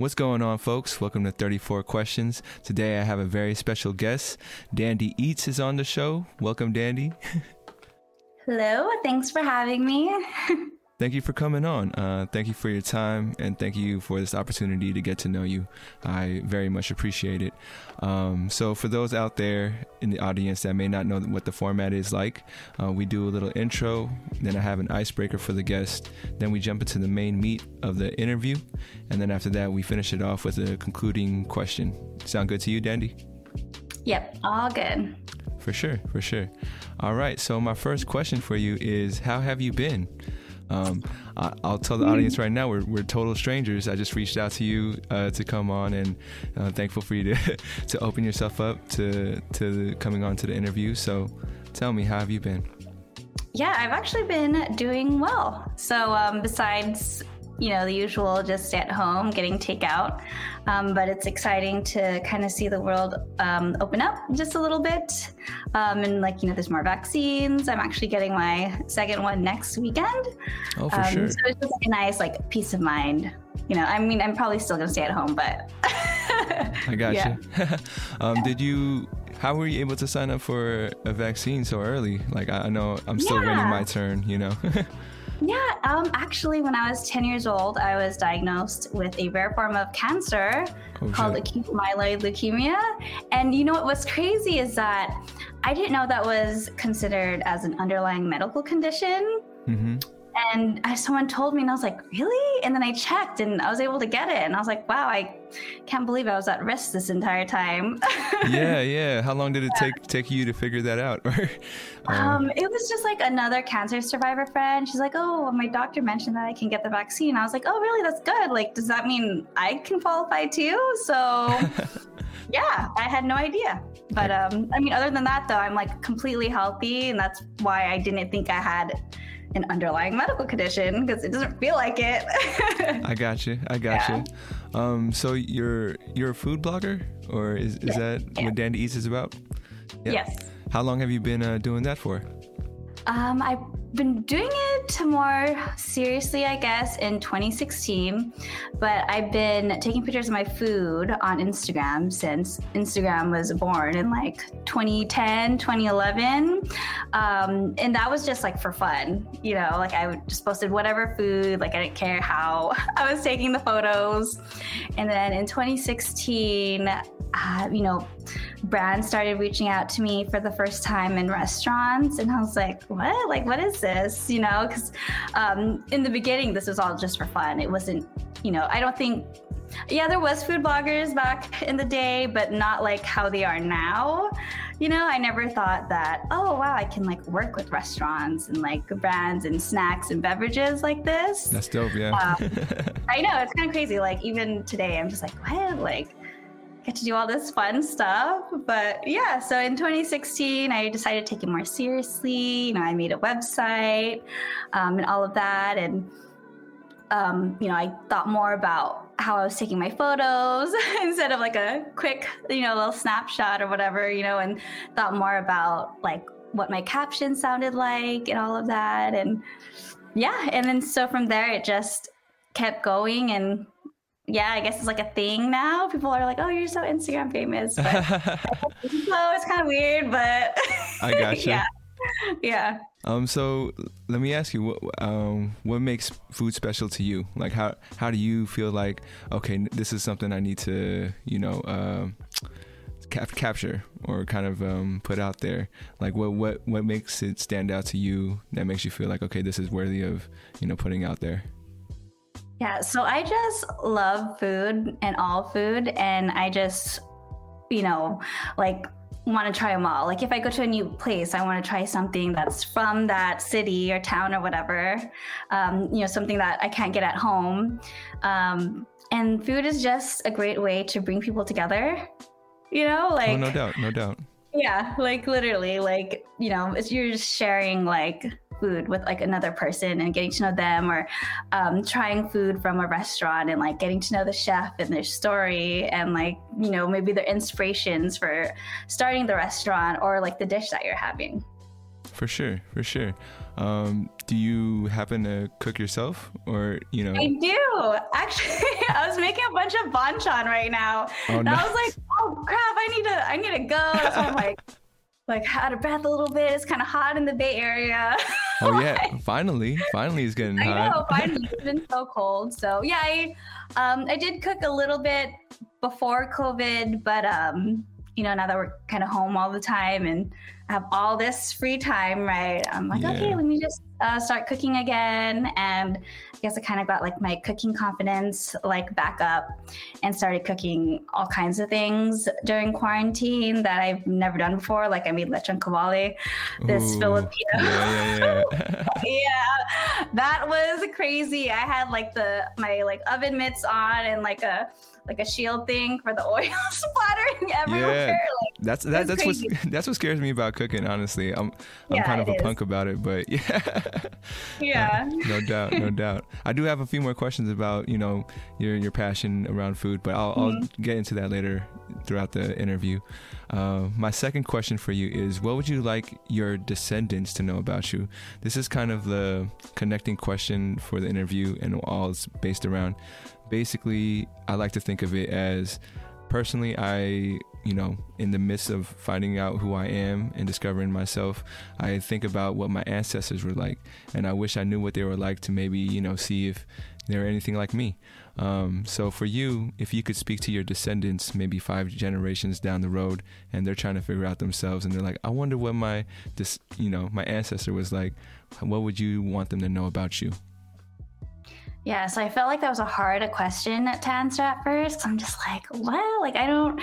What's going on, folks? Welcome to 34 Questions. Today I have a very special guest. Dandy Eats is on the show. Welcome, Dandy. Hello, thanks for having me. Thank you for coming on. Uh, thank you for your time and thank you for this opportunity to get to know you. I very much appreciate it. Um, so, for those out there in the audience that may not know what the format is like, uh, we do a little intro, then I have an icebreaker for the guest, then we jump into the main meat of the interview, and then after that, we finish it off with a concluding question. Sound good to you, Dandy? Yep, all good. For sure, for sure. All right, so my first question for you is How have you been? Um, I, will tell the audience right now we're, we're total strangers. I just reached out to you uh, to come on, and uh, thankful for you to to open yourself up to to coming on to the interview. So, tell me, how have you been? Yeah, I've actually been doing well. So, um, besides you know, the usual just stay at home, getting takeout. Um, but it's exciting to kind of see the world um, open up just a little bit. Um, and like, you know, there's more vaccines. I'm actually getting my second one next weekend. Oh, for um, sure. So it's just like a nice, like, peace of mind. You know, I mean, I'm probably still going to stay at home, but. I got yeah. you. Um, did you how were you able to sign up for a vaccine so early? Like I know I'm still yeah. waiting my turn, you know. Yeah, um, actually, when I was 10 years old, I was diagnosed with a rare form of cancer oh, called acute myeloid leukemia. And you know what was crazy is that I didn't know that was considered as an underlying medical condition. Mm-hmm. And someone told me, and I was like, really? And then I checked and I was able to get it. And I was like, wow, I can't believe I was at risk this entire time. yeah, yeah. How long did it yeah. take take you to figure that out? um, um, it was just like another cancer survivor friend. She's like, oh, my doctor mentioned that I can get the vaccine. I was like, oh, really? That's good. Like, does that mean I can qualify too? So, yeah, I had no idea. But um, I mean, other than that, though, I'm like completely healthy, and that's why I didn't think I had an underlying medical condition because it doesn't feel like it. I got you. I got yeah. you. Um, so you're you're a food blogger, or is is that yeah. what Dandy Eats is about? Yeah. Yes. How long have you been uh, doing that for? Um, I've been doing it more seriously, I guess, in 2016. But I've been taking pictures of my food on Instagram since Instagram was born in like 2010, 2011. Um, and that was just like for fun, you know, like I just posted whatever food, like I didn't care how I was taking the photos. And then in 2016, uh, you know, brands started reaching out to me for the first time in restaurants. And I was like, what? Like, what is this? You know, because um, in the beginning, this was all just for fun. It wasn't, you know, I don't think, yeah, there was food bloggers back in the day, but not like how they are now. You know, I never thought that, oh, wow, I can like work with restaurants and like brands and snacks and beverages like this. That's dope, yeah. Um, I know, it's kind of crazy. Like, even today, I'm just like, what? Like, get to do all this fun stuff. But yeah, so in 2016, I decided to take it more seriously. You know, I made a website um, and all of that. And, um, you know, I thought more about how I was taking my photos instead of like a quick, you know, little snapshot or whatever, you know, and thought more about like what my caption sounded like and all of that. And yeah, and then so from there, it just kept going and yeah, I guess it's like a thing now. People are like, "Oh, you're so Instagram famous." But, so it's kind of weird, but I got you. yeah, yeah. Um. So let me ask you, what um, what makes food special to you? Like, how how do you feel like, okay, this is something I need to, you know, uh, cap- capture or kind of um, put out there? Like, what what what makes it stand out to you? That makes you feel like, okay, this is worthy of, you know, putting out there. Yeah, so I just love food and all food, and I just, you know, like want to try them all. Like if I go to a new place, I want to try something that's from that city or town or whatever. Um, you know, something that I can't get at home. Um, and food is just a great way to bring people together. You know, like oh, no doubt, no doubt. Yeah, like literally, like you know, it's you're just sharing like food with like another person and getting to know them or um, trying food from a restaurant and like getting to know the chef and their story and like you know maybe their inspirations for starting the restaurant or like the dish that you're having for sure for sure um, do you happen to cook yourself or you know i do actually i was making a bunch of banchan right now. Oh, and nice. I was like, oh crap, I need to I need to go. So I'm like like out of breath a little bit. It's kind of hot in the Bay Area. Oh yeah, finally, finally it's getting hot. I know, finally it's been so cold. So yeah, I um I did cook a little bit before COVID, but um you know now that we're kind of home all the time and have all this free time, right? I'm like, yeah. okay, let me just uh, start cooking again. And I guess I kind of got like my cooking confidence like back up and started cooking all kinds of things during quarantine that I've never done before. Like I made lechon kawali, this Ooh, Filipino. Yeah, yeah, yeah. yeah, that was crazy. I had like the my like oven mitts on and like a like a shield thing for the oil splattering everywhere. Yeah, like, that's that, that's what that's what scares me about cooking. Honestly, I'm I'm yeah, kind of a is. punk about it, but yeah, yeah, uh, no doubt, no doubt. I do have a few more questions about you know your your passion around food, but I'll, mm-hmm. I'll get into that later throughout the interview. Uh, my second question for you is what would you like your descendants to know about you? This is kind of the connecting question for the interview and all it's based around basically, I like to think of it as personally, I, you know, in the midst of finding out who I am and discovering myself, I think about what my ancestors were like. And I wish I knew what they were like to maybe, you know, see if they're anything like me. Um, so for you, if you could speak to your descendants, maybe five generations down the road, and they're trying to figure out themselves, and they're like, I wonder what my, this, you know, my ancestor was like. What would you want them to know about you? Yeah, so I felt like that was a hard question to answer at first. I'm just like, what? Like I don't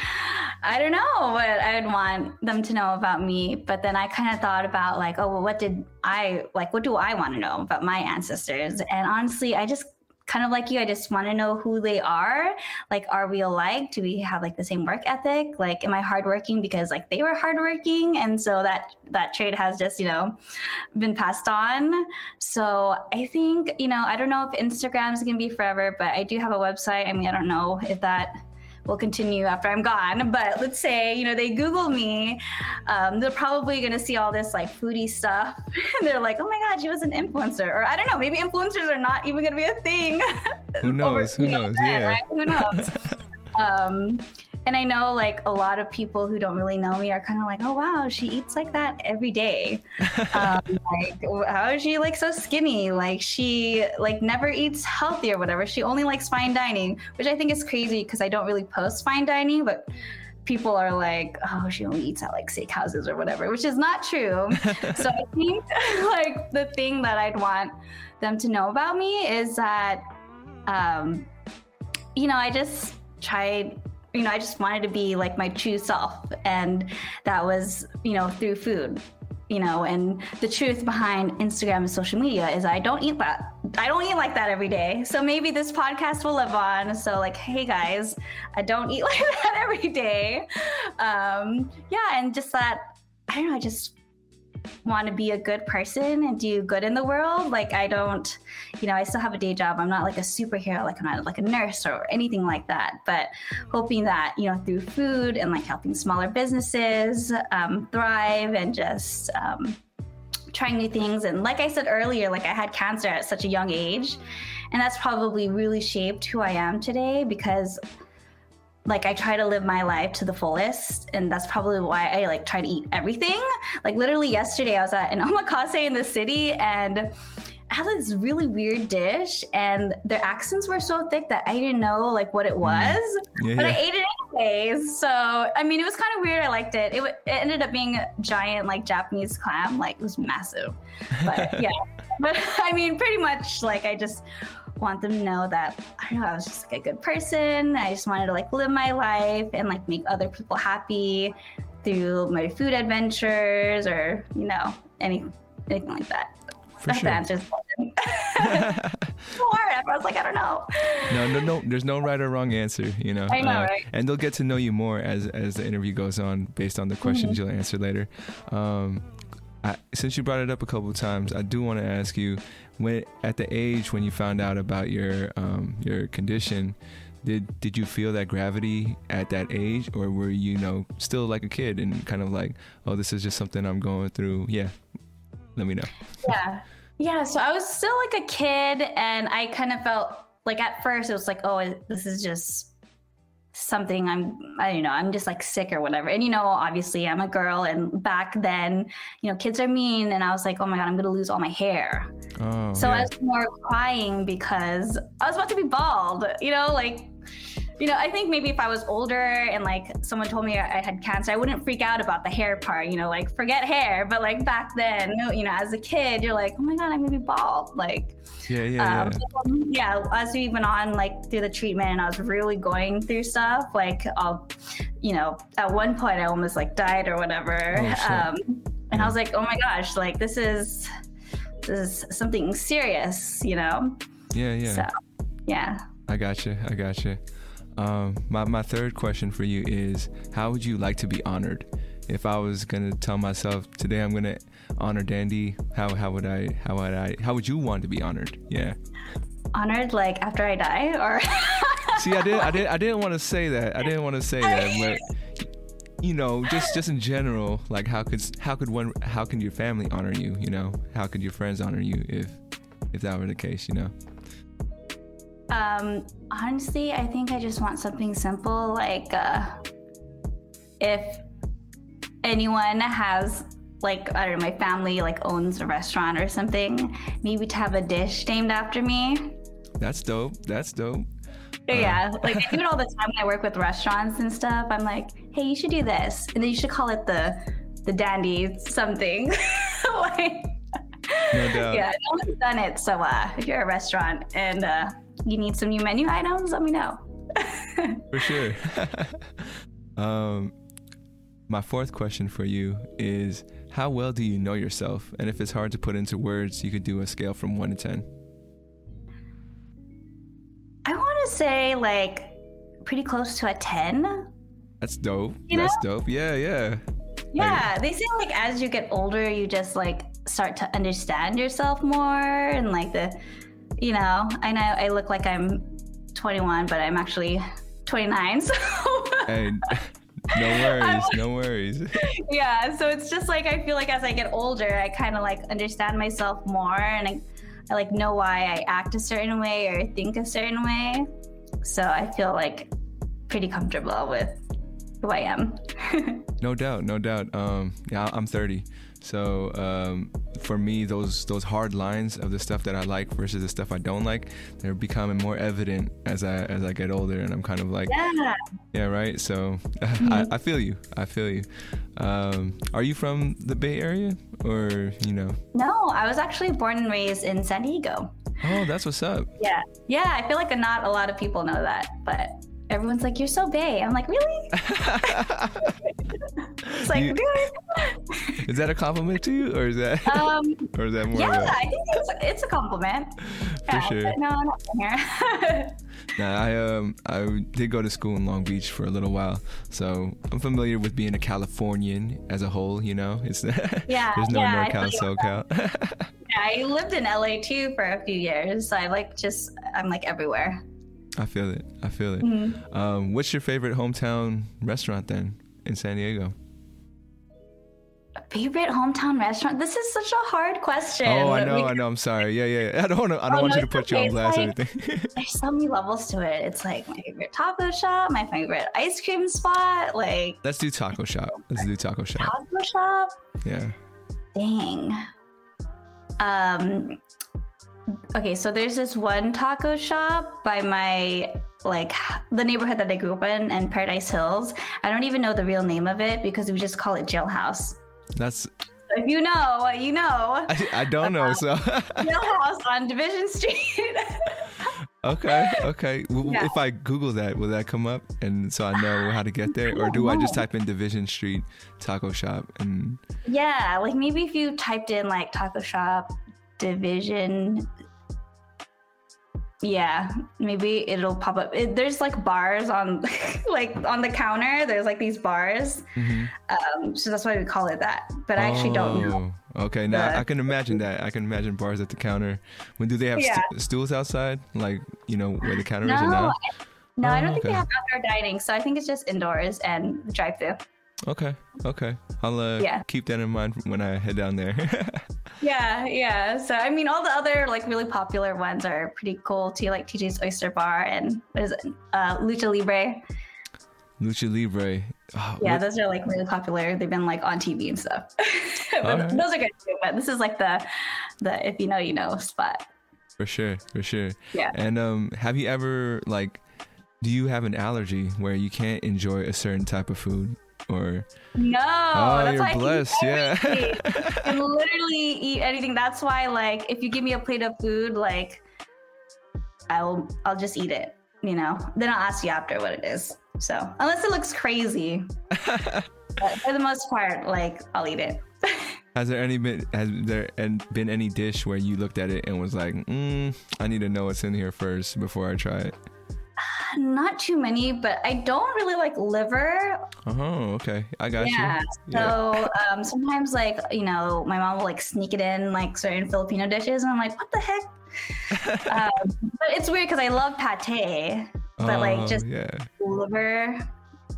I don't know what I'd want them to know about me. But then I kind of thought about like, oh well what did I like what do I want to know about my ancestors? And honestly, I just kind of like you, I just want to know who they are. Like, are we alike? Do we have like the same work ethic? Like, am I hardworking because like they were hardworking, and so that that trait has just you know been passed on. So I think you know I don't know if Instagram is gonna be forever, but I do have a website. I mean, I don't know if that will continue after I'm gone. But let's say, you know, they Google me, um, they're probably going to see all this like foodie stuff. and they're like, oh my God, she was an influencer. Or I don't know, maybe influencers are not even going to be a thing. Who knows? Over, Who knows? Yeah. Right? Who knows? um, and I know like a lot of people who don't really know me are kind of like, oh wow, she eats like that every day. um, like, how is she like so skinny? Like she like never eats healthy or whatever. She only likes fine dining, which I think is crazy because I don't really post fine dining, but people are like, oh, she only eats at like steakhouses or whatever, which is not true. so I think like the thing that I'd want them to know about me is that, um, you know, I just tried you know, I just wanted to be like my true self. And that was, you know, through food, you know, and the truth behind Instagram and social media is I don't eat that. I don't eat like that every day. So maybe this podcast will live on. So like, hey guys, I don't eat like that every day. Um, yeah. And just that, I don't know, I just want to be a good person and do good in the world. Like I don't, you know, I still have a day job. I'm not like a superhero, like I'm not like a nurse or anything like that. But hoping that you know through food and like helping smaller businesses um, thrive and just um, trying new things. And like I said earlier, like I had cancer at such a young age, and that's probably really shaped who I am today because like I try to live my life to the fullest, and that's probably why I like try to eat everything. Like literally yesterday, I was at an omakase in the city, and had this really weird dish, and their accents were so thick that I didn't know like what it mm. was, yeah, but yeah. I ate it anyways. So I mean, it was kind of weird. I liked it. it. It ended up being a giant like Japanese clam, like it was massive. But yeah, but I mean, pretty much like I just want them to know that I know, I was just like a good person. I just wanted to like live my life and like make other people happy through my food adventures or, you know, any anything like that. For sure. the answer. I was like, I don't know. No, no, no. There's no right or wrong answer. You know. I know, uh, right? And they'll get to know you more as as the interview goes on, based on the questions mm-hmm. you'll answer later. Um, I, since you brought it up a couple of times, I do want to ask you when at the age when you found out about your um, your condition did did you feel that gravity at that age or were you, you know still like a kid and kind of like oh this is just something i'm going through yeah let me know yeah yeah so i was still like a kid and i kind of felt like at first it was like, oh, this is just something I'm I don't know, I'm just like sick or whatever. And you know, obviously I'm a girl and back then, you know, kids are mean and I was like, "Oh my god, I'm going to lose all my hair." Oh, so yeah. I was more crying because I was about to be bald, you know, like you know, I think maybe if I was older and like someone told me I had cancer, I wouldn't freak out about the hair part, you know, like forget hair. But like back then, you know, as a kid, you're like, oh my God, I'm gonna be bald. Like, yeah, yeah, um, yeah. yeah. As we went on like through the treatment and I was really going through stuff, like, I'll, you know, at one point I almost like died or whatever. Oh, um, and yeah. I was like, oh my gosh, like this is, this is something serious, you know? Yeah, yeah. So, yeah. I got you. I got you. Um, my, my third question for you is How would you like to be honored? If I was gonna tell myself today I'm gonna honor Dandy, how how would I how would I how would you want to be honored? Yeah. Honored like after I die or See I didn't I didn't I didn't want to say that. I didn't want to say that, but you know, just just in general, like how could how could one how can your family honor you, you know? How could your friends honor you if if that were the case, you know? Um, honestly, I think I just want something simple. Like, uh, if anyone has, like, I don't know, my family like owns a restaurant or something, maybe to have a dish named after me. That's dope. That's dope. Yeah, uh. like I do it all the time when I work with restaurants and stuff. I'm like, hey, you should do this, and then you should call it the the dandy something. like, no doubt. Yeah, no one's done it. So uh, if you're a restaurant and uh, you need some new menu items, let me know. for sure. um, my fourth question for you is how well do you know yourself? And if it's hard to put into words, you could do a scale from one to 10. I want to say like pretty close to a 10. That's dope. You That's know? dope. Yeah, yeah. Yeah, like, they say like as you get older, you just like start to understand yourself more and like the you know, I know I look like I'm 21, but I'm actually 29. So. hey, no worries, no worries. yeah, so it's just like I feel like as I get older, I kind of like understand myself more, and I, I like know why I act a certain way or think a certain way. So I feel like pretty comfortable with who I am. no doubt, no doubt. Um, yeah, I'm 30. So um, for me, those those hard lines of the stuff that I like versus the stuff I don't like, they're becoming more evident as I as I get older, and I'm kind of like, yeah, yeah right. So mm-hmm. I, I, feel you. I feel you. Um, are you from the Bay Area, or you know? No, I was actually born and raised in San Diego. Oh, that's what's up. Yeah, yeah. I feel like not a lot of people know that, but everyone's like, "You're so Bay." I'm like, "Really?" it's like, you, really? is that a compliment to you, or is that, um, or is that more? Yeah, I think it's, it's a compliment. For yeah, sure. No, not here. I um I did go to school in Long Beach for a little while, so I'm familiar with being a Californian as a whole. You know, it's yeah, there's no yeah, NorCal, SoCal. yeah, I lived in LA too for a few years. So I like just I'm like everywhere. I feel it. I feel it. Mm-hmm. Um, what's your favorite hometown restaurant then in San Diego? Favorite hometown restaurant? This is such a hard question. Oh, I know, I know. I'm sorry. Yeah, yeah. I don't want to. I don't oh, want no, you to put okay. you on blast like, or anything. there's so many levels to it. It's like my favorite taco shop, my favorite ice cream spot. Like let's do taco shop. Let's do taco shop. Taco shop. Yeah. Dang. Um, okay, so there's this one taco shop by my like the neighborhood that I grew up in in Paradise Hills. I don't even know the real name of it because we just call it Jailhouse. That's if you know, you know. I, I don't know, so Jailhouse on Division Street. okay, okay. yeah. If I Google that, will that come up, and so I know how to get there, or do I just type in Division Street Taco Shop and? Yeah, like maybe if you typed in like taco shop division yeah maybe it'll pop up. It, there's like bars on like on the counter. There's like these bars. Mm-hmm. um, so that's why we call it that. But i actually don't know. oh, okay. Now i can imagine that. I can imagine bars at the counter. When do they have yeah. st- stools outside? Like you know where the counter no, is now no oh, i don't okay. think they have outdoor dining. So i think it's just indoors and drive through Okay. Okay. I'll uh, Yeah. keep that in mind when I head down there. Yeah, yeah. So I mean, all the other like really popular ones are pretty cool too, like TJ's Oyster Bar and what is it, uh, Lucha Libre. Lucha Libre. Oh, Yeah, what- those are like really popular. They've been like on TV and stuff. But Alright. Those are good too. But this is like the the if you know you know spot. for sure. For sure. Yeah. And um, have you ever like, do you have an allergy where you can't enjoy a certain type of food or? No, Oh, that's you're why I blessed, yeah. I can literally eat anything. That's why, like, if you give me a plate of food, like, I'll I'll just eat it. You know, then I'll ask you after what it is. So unless it looks crazy, but for the most part, like, I'll eat it. Has there any been has there been any dish where you looked at it and was like, mm, I need to know what's in here first before I try it? Not too many, but I don't really like liver. Oh, okay, I got you. Yeah. you. So um, sometimes, like, you know, my mom will like sneak it in like certain Filipino dishes, and I'm like, what the heck? um, but it's weird because I love pate, but like Oh, just yeah, liver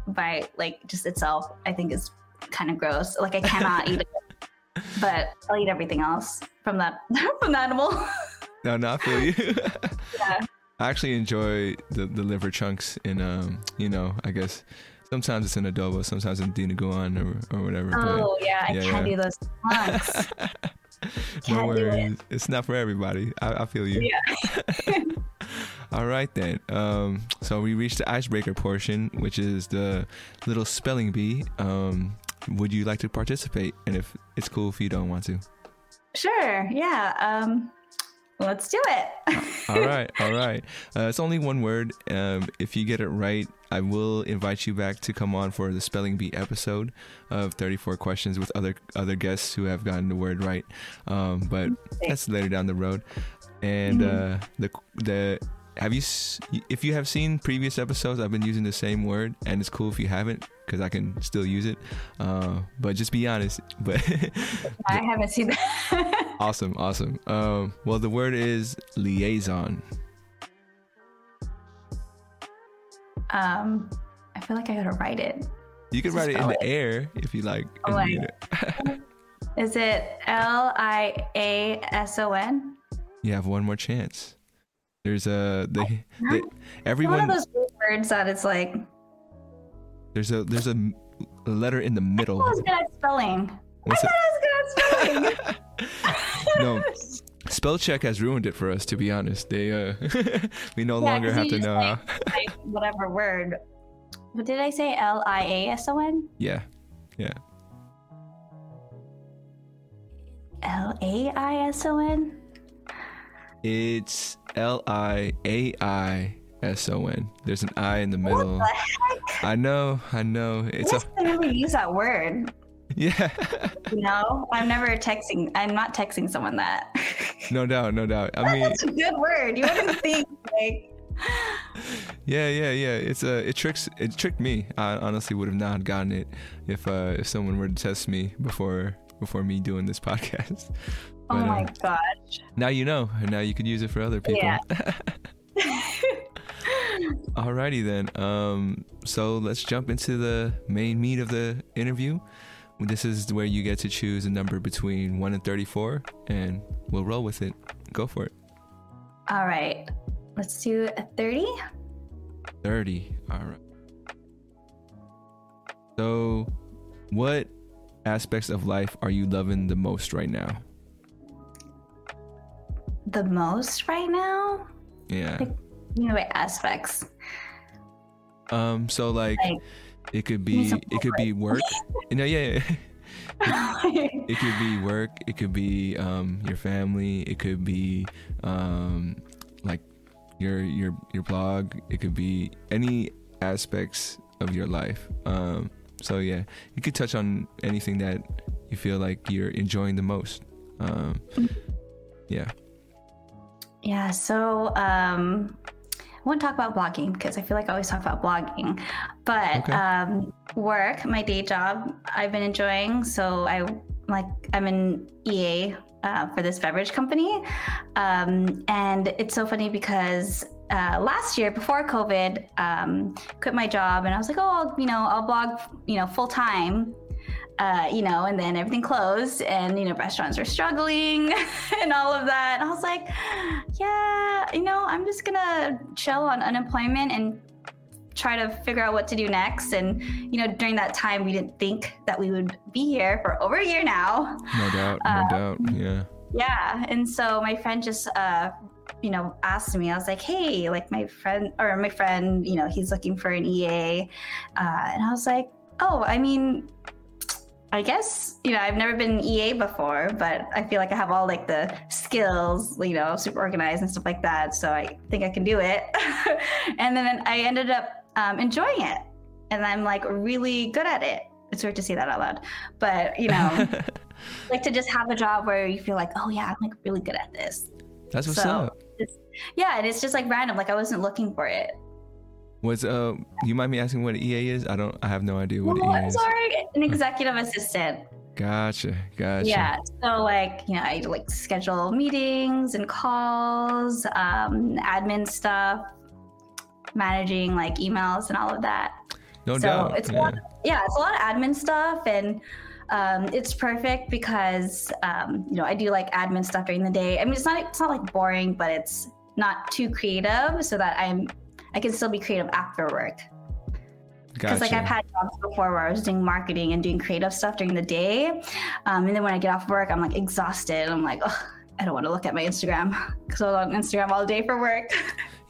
by like just itself, I think is kind of gross. Like I cannot eat it, but I'll eat everything else from that from the animal. no, not for you. Yeah. I actually enjoy the the liver chunks in um, you know, I guess sometimes it's in adobo, sometimes in dinuguan or or whatever. oh yeah, I can't yeah. do those chunks. no can't it. worries, it's not for everybody. I, I feel you. Yeah. All right then. Um, so we reached the icebreaker portion, which is the little spelling bee. Um, would you like to participate? And if it's cool if you don't want to. Sure. Yeah. Um, let's do it. All right, all right. Uh, it's only one word. Um, if you get it right, I will invite you back to come on for the spelling bee episode of 34 questions with other other guests who have gotten the word right. Um, but that's later down the road. And uh, the the have you if you have seen previous episodes, I've been using the same word, and it's cool if you haven't because I can still use it. Uh, but just be honest. But I haven't seen that. awesome, awesome. Um, well, the word is liaison. um, I feel like I gotta write it. You can write it in the it. air if you like. Oh, it. Is it L I A S O N? You have one more chance. There's a they, they One of everyone those words that it's like. there's a there's a, letter in the middle. I was good at spelling. What's I it? thought I was good at spelling. No, spell check has ruined it for us. To be honest, they uh we no Yeah, longer have to know like, how. type whatever word. What did I say? L I A S O N? Yeah, yeah. L A I S O N? It's L I A I S O N. There's an I in the middle. What the heck? I know, I know. It's I a never use that word. yeah. You know, I'm never texting. I'm not texting someone that. no doubt, no doubt. I mean, That's a good word. You wouldn't think like. Yeah, yeah, yeah. It's uh, it tricks it tricked me. I honestly would have not gotten it if uh if someone were to test me before before me doing this podcast. Oh my uh, gosh. now you know, and now you can use it for other people. Yeah. Alrighty then. Um, so let's jump into the main meat of the interview. This is where you get to choose a number between one and thirty-four, and we'll roll with it. Go for it. All right. Let's do a 30. Thirty. All right. So, what aspects of life are you loving the most right now? The most right now? Yeah. You know, what aspects. Um. So like, Like- it could be it could be work. Know, yeah. yeah. it could be work. It could be um your family. It could be um like your your your blog. It could be any aspects of your life. Um. So yeah, you could touch on anything that you feel like you're enjoying the most. Um. Yeah. Yeah, so um, I won't talk about blogging because I feel like I always talk about blogging. But Okay. um, work, my day job, I've been enjoying. So I like I'm an EA uh, for this beverage company, um, and it's so funny because uh, last year before COVID, um, quit my job, and I was like, oh, I'll, you know, I'll blog, you know, full time. Uh, you know, and then everything closed, and you know, restaurants are struggling, and all of that. And I was like, yeah, you know, I'm just gonna chill on unemployment and try to figure out what to do next. And you know, during that time, we didn't think that we would be here for over a year now. No doubt, no Um, doubt. Yeah. Yeah, and so my friend just, uh, you know, asked me. I was like, "Hey, like my friend or my friend, you know, he's looking for an EA," uh, and I was like, "Oh, I mean." I guess you know I've never been EA before, but I feel like I have all like the skills, you know, super organized and stuff like that. So I think I can do it. and then I ended up um, enjoying it, and I'm like really good at it. It's weird to say that out loud, but you know, like to just have a job where you feel like, oh yeah, I'm like really good at this. That's what's so up. yeah, and it's just like random. Like I wasn't looking for it. Was uh, you mind me asking what an EA is? I don't. I have no idea what Well, EA I'm is. sorry, an executive assistant. Gotcha. Gotcha. Yeah. So like, you know, I like schedule meetings and calls, um, admin stuff, managing like emails and all of that. No so doubt. it's a yeah. lot, yeah, it's a lot of admin stuff, and um, it's perfect because um, you know I do like admin stuff during the day. I mean, it's not it's not like boring, but it's not too creative, so that I'm I can still be creative after work. Because Gotcha. like I've had jobs before where I was doing marketing and doing creative stuff during the day, um, and then when I get off work, I'm like exhausted. I'm like, oh, I don't want to look at my Instagram because I was on Instagram all day for work.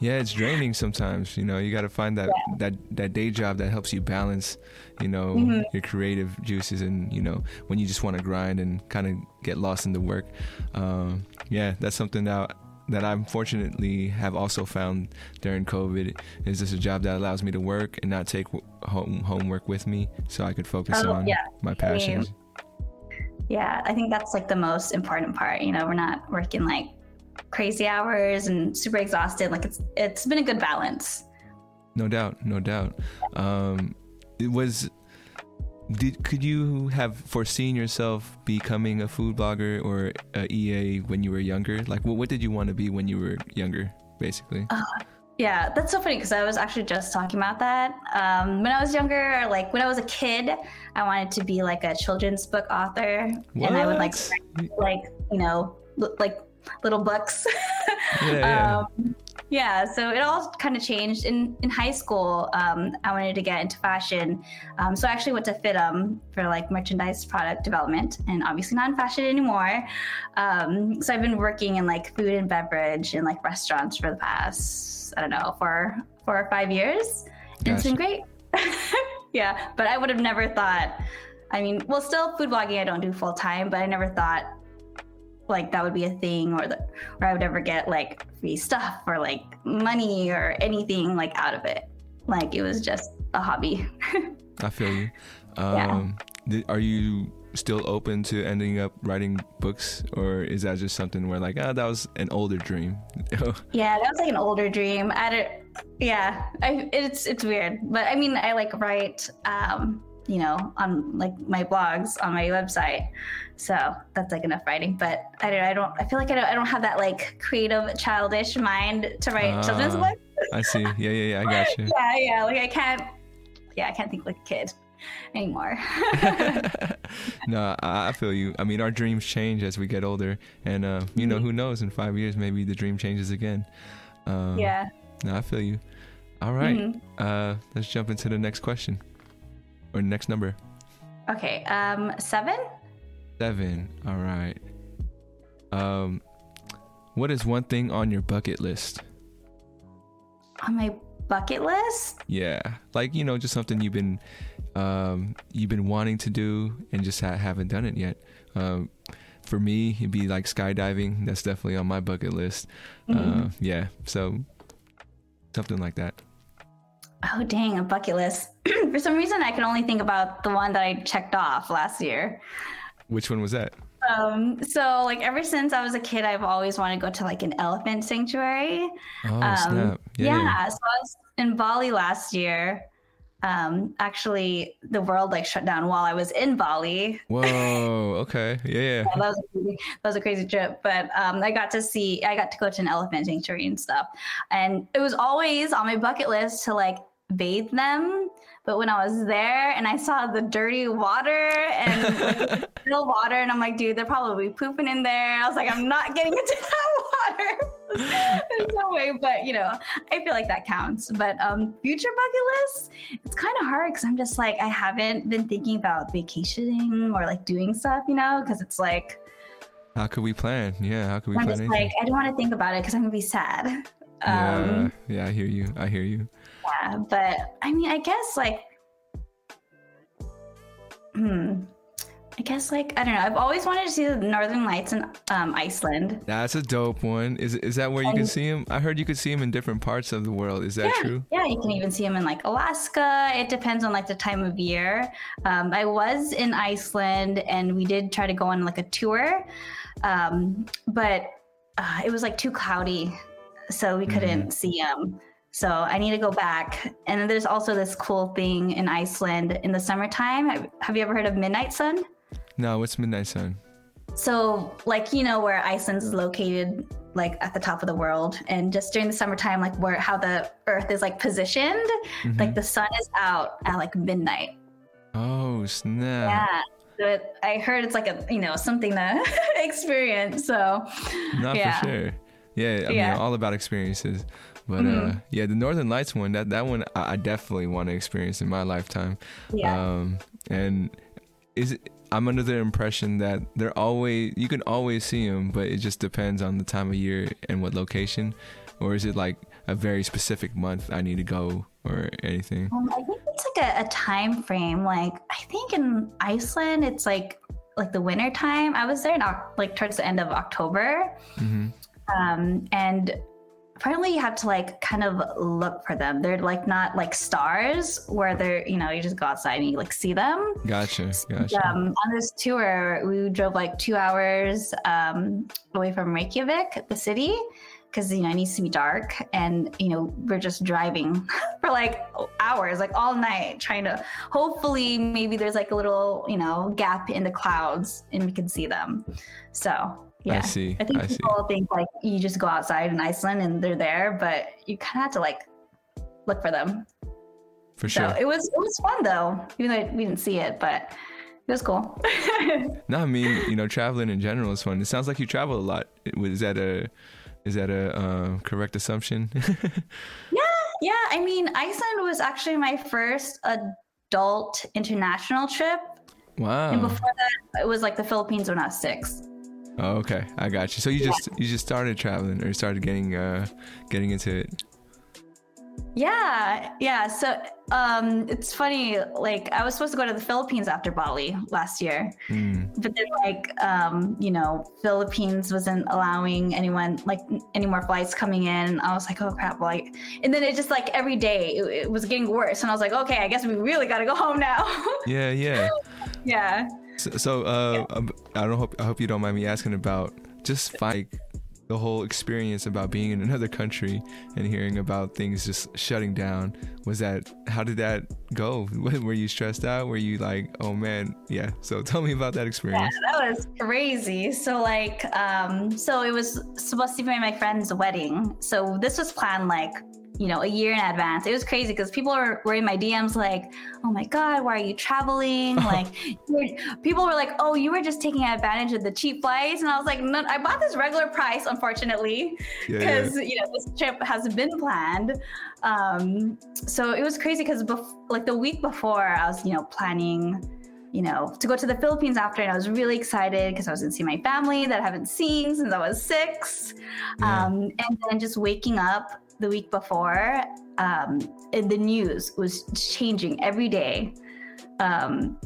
Yeah, it's draining sometimes. You know, you got to find that that that day job that helps you balance, you know, Mhm. your creative juices, and you know, when you just want to grind and kind of get lost in the work. Um, yeah, that's something that that I unfortunately have also found during COVID. Is this a job that allows me to work and not take w- home homework with me, so I could focus Oh, on yeah, my passions. Yeah, I think that's like the most important part. You know, we're not working like crazy hours and super exhausted. Like it's it's been a good balance. No doubt, no doubt. Um, it was. Did could you have foreseen yourself becoming a food blogger or a EA when you were younger? Like, what what did you want to be when you were younger, basically? Yeah, that's so funny because I was actually just talking about that. Um, when I was younger, like when I was a kid, I wanted to be like a children's book author, and I would like like you know like little books. Yeah, um, yeah, so it all kind of changed in in high school. Um, I wanted to get into fashion, um, so I actually went to FIDM for like merchandise product development, and obviously not in fashion anymore. Um, so I've been working in like food and beverage and like restaurants for the past I don't know four four or five years. And It's been great. yeah, but I would have never thought. I mean, well, still food blogging I don't do full time, but I never thought like that would be a thing or that or I would ever get like free stuff or like money or anything like out of it. Like it was just a hobby. I feel you. Yeah. Um, did, are you still open to ending up writing books, or is that just something where like, ah, that was an older dream? yeah, that was like an older dream. I don't, yeah, I, it's it's weird, but I mean, I like write, um, you know, on like my blogs on my website, so that's like enough writing. But I don't, I don't, I feel like I don't, I don't have that like creative, childish mind to write children's Ah. books. I see. Yeah, yeah, yeah. I got you. Yeah, yeah, like I can't, yeah, I can't think like a kid anymore. no, I, feel you. I mean, our dreams change as we get older, and uh, you know, who knows? In five years, maybe the dream changes again. Um, yeah. No, I feel you. All right. Mhm. Uh, let's jump into the next question, or next number Okay. Um, seven. seven. All right. Um, what is one thing on your bucket list? on my bucket list. Yeah, like you know, just something you've been, um, you've been wanting to do and just ha- haven't done it yet. Um, for me, it'd be like skydiving. That's definitely on my bucket list. Mhm. Uh, yeah, so something like that. Oh dang, a bucket list. For some reason, I can only think about the one that I checked off last year. Which one was that? Um, so like ever since I was a kid, I've always wanted to go to like an elephant sanctuary. Oh Um, snap! yeah. Yeah, So I was in Bali last year. um, actually the world like shut down while I was in Bali. Whoa. Okay. Yeah. yeah. that, was a crazy, that was a crazy trip, but um, I got to see, I got to go to an elephant sanctuary and stuff, and it was always on my bucket list to like bathe them. But when I was there and I saw the dirty water and still water, and I'm like, dude, they're probably pooping in there. I was like, I'm not getting into that water. There's no way, but you know, I feel like that counts. But um, future bucket list, it's kind of hard because I'm just like, I haven't been thinking about vacationing or like doing stuff, you know, because it's like, how could we plan? Yeah, how could we I'm plan? just like, I don't want to think about it because I'm gonna be sad. Um, yeah, yeah, I hear you. I hear you. Yeah, but I mean, I guess like, hmm. I guess like I don't know. I've always wanted to see the Northern Lights in um, Iceland. That's a dope one. Is is that where you can see them? I heard you could see them in different parts of the world. Is that yeah, true? Yeah, you can even see them in like Alaska. It depends on like the time of year. Um, I was in Iceland and we did try to go on like a tour, um, but uh, it was like too cloudy, so we couldn't Mhm. see them. So I need to go back. And then there's also this cool thing in Iceland in the summertime. Have- you ever heard of midnight sun? No, what's Midnight Sun? So, like you know where Iceland is located, like at the top of the world, and just during the summertime, like where how the Earth is like positioned, Mhm. like the sun is out at like midnight. Oh snap! Yeah. So it, I heard it's like a you know something to experience. So Not yeah. for sure. Yeah, I mean, Yeah. all about experiences. But uh, Mhm. yeah, the Northern Lights one, that that one, I, I definitely want to experience in my lifetime. yeah, Um, and is it, I'm under the impression that they're always you can always see them, but it just depends on the time of year and what location, or is it like a very specific month I need to go or anything? um, I think it's like a, a time frame. Like I think in Iceland, it's like like the winter time. I was there in like towards the end of October. hmm um, and apparently you have to like kind of look for them. They're like not like stars where they're you know you just go outside and you like see them. Gotcha, gotcha. um, on this tour we drove like two hours um, away from reykjavik the city because you know it needs to be dark. And you know we're just driving for like hours like all night trying to hopefully maybe there's like a little you know gap in the clouds and we can see them. So yeah I see. I think I see. people think like you just go outside in Iceland and they're there, but you kind of have to like look for them. For So sure. it was it was fun though, even though we didn't see it, but it was cool. No, I mean, you know, traveling in general is fun. It sounds like you travel a lot. Is that a is that a uh, correct assumption? yeah, yeah. I mean, Iceland was actually my first adult international trip, Wow. and before that, it was like the Philippines when I was six. Oh, okay, I got you. So you just you just started traveling or started getting uh getting into it. Yeah, yeah. So um, it's funny. Like I was supposed to go to the Philippines after Bali last year, Mm. but then like um you know philippines wasn't allowing anyone like any more flights coming in i was like oh crap like and then it just like every day it, it was getting worse and i was like okay i guess we really got to go home now Yeah, yeah. yeah So, so uh, um, I don't hope I hope you don't mind me asking about just like the whole experience about being in another country and hearing about things just shutting down. Was that how did that go? Were you stressed out? Were you like, oh man, yeah? So tell me about that yeah experience. that was crazy so like um so it was supposed to be my friend's wedding so this was planned like you know a year in advance. It was crazy because people were, were in my dms like oh my god why are you traveling? Like people were like oh you were just taking advantage of the cheap flights. And i was like no i bought this regular price unfortunately Yeah, yeah. because you know this trip hasn't been planned. Um so it was crazy because bef- like the week before i was you know planning you know to go to the philippines after and i was really excited because i was going to see my family that i haven't seen since i was six. Yeah. um and then just waking up the week before um and the news was changing every day um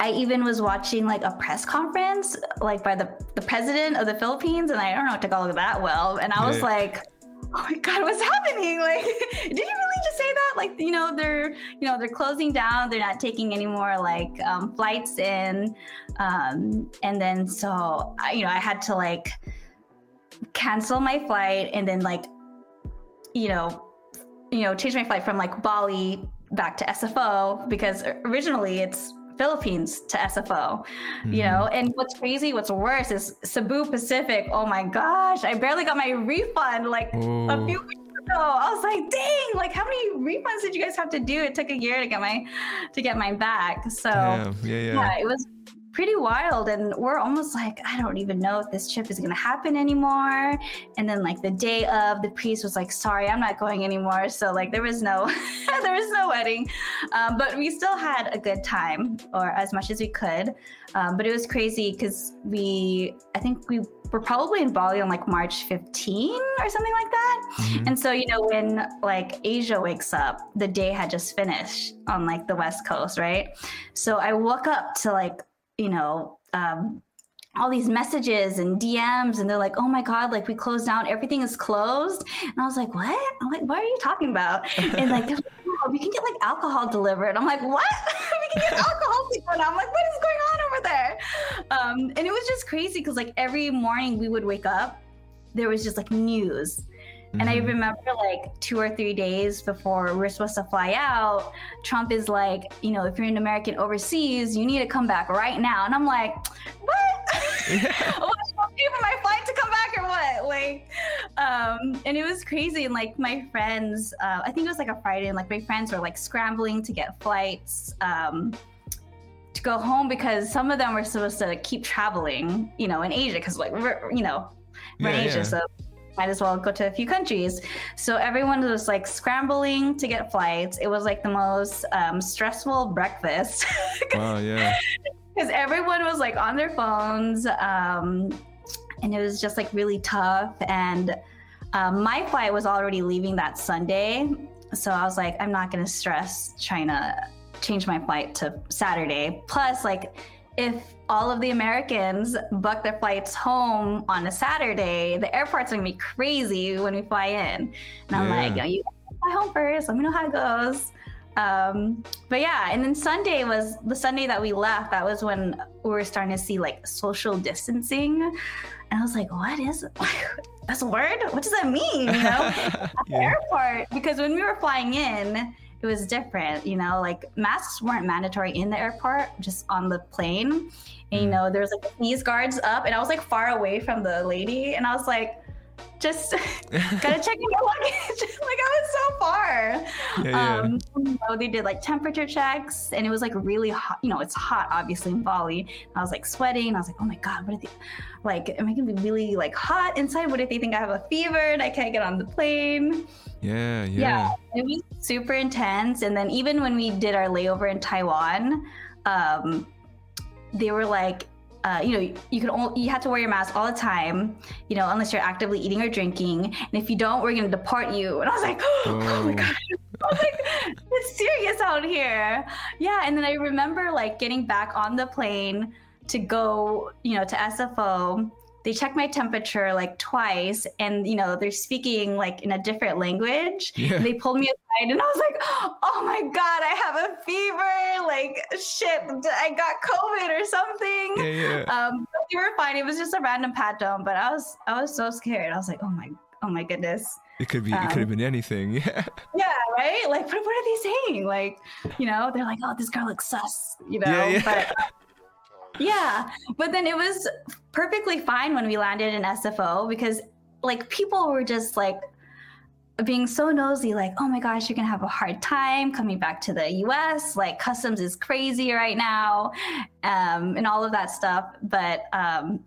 I even was watching like a press conference, like by the, the president of the Philippines, and I don't know Tagalog that well. And I was Yeah. like, oh my God, what's happening? Like, did you really just say that? Like, you know, they're, you know, they're closing down. They're not taking any more like um, flights in. Um, and then so, I, you know, I had to like cancel my flight and then like, you know, you know, change my flight from like Bali back to SFO because originally it's Philippines to SFO, mm-hmm. you know. And what's crazy, what's worse is Cebu Pacific. Oh my gosh, I barely got my refund like Ooh. a few weeks ago. I was like, dang, like how many refunds did you guys have to do? It took a year to get my to get mine back. So yeah, yeah, yeah it was pretty wild and we're almost like i don't even know if this trip is going to happen anymore. And then like the day of the priest was like sorry i'm not going anymore. So like there was no there was no wedding. Um, but we still had a good time or as much as we could. Um, but it was crazy because we i think we were probably in bali on like march 15 or something like that. Mm-hmm. and so you know when like asia wakes up the day had just finished on like the west coast right? So i woke up to like you know, um, all these messages and DMs, and they're like, "Oh my god, like we closed down, everything is closed." And I was like, "What?" I'm like, "What are you talking about?" And like, like oh, we can get like alcohol delivered. I'm like, "What?" we can get alcohol delivered. I'm like, "What is going on over there?" Um, and it was just crazy because like every morning we would wake up, there was just like news Mm-hmm. And I mm-hmm. remember like two or three days before we are supposed to fly out, Trump is like, you know, if you're an American overseas, you need to come back right now. And I'm like, what? Yeah. pay for my flight to come back or what? Like, um, and it was crazy. And like my friends, uh, I think it was like a Friday, and like my friends were like scrambling to get flights. Um, to go home because some of them were supposed to keep traveling, you know, in Asia because like we're, you know, we're yeah, in Asia, yeah. so might as well go to a few countries. So everyone was like scrambling to get flights. It was like the most um, stressful breakfast. wow, yeah. Because everyone was like on their phones, um, and it was just like really tough. And um, my flight was already leaving that Sunday, so I was like, I'm not gonna stress trying to change my flight to Saturday. Plus, like if all of the Americans book their flights home on a Saturday, the airport's gonna be crazy when we fly in. And I'm like, you fly home first. Let me know how it goes. Um, but yeah, and then Sunday was the Sunday that we left. That was when we were starting to see like social distancing, and I was like, "What is that's a word? What does that mean?" You know, at the yeah. airport because when we were flying in, it was different. You know, like masks weren't mandatory in the airport, just on the plane. And you mm. know, there was like these guards up, and I was like far away from the lady, and I was like, just gotta check in your luggage. like I was so far. Yeah, yeah. Um, you know, they did like temperature checks, and it was like really hot. You know, it's hot obviously in Bali. I was like sweating. I was like, oh my god, what if they like? Am I gonna be really like hot inside? What if they think I have a fever and I can't get on the plane? Yeah, yeah. Yeah, it was super intense. And then even when we did our layover in Taiwan, um, they were like, uh, you know, you can only, you have to wear your mask all the time, you know, unless you're actively eating or drinking. And if you don't, we're gonna deport you. And I was like, oh, oh my god, I was like, it's serious out here. Yeah. And then I remember like getting back on the plane to go, you know, to SFO they check my temperature like twice and you know they're speaking like in a different language yeah. they pulled me aside and i was like oh my god i have a fever like shit i got covid or something yeah, yeah. um you were fine it was just a random pat down but i was i was so scared i was like oh my oh my goodness it could be. Um, it could have been anything. Yeah. Yeah. Right. Like, what, what are they saying? Like, you know, they're like, "Oh, this girl looks sus," you know. Yeah, yeah. But yeah, but then it was perfectly fine when we landed in SFO because like people were just like being so nosy, like, oh my gosh, you're gonna have a hard time coming back to the US. Like, customs is crazy right now, um, and all of that stuff. But um,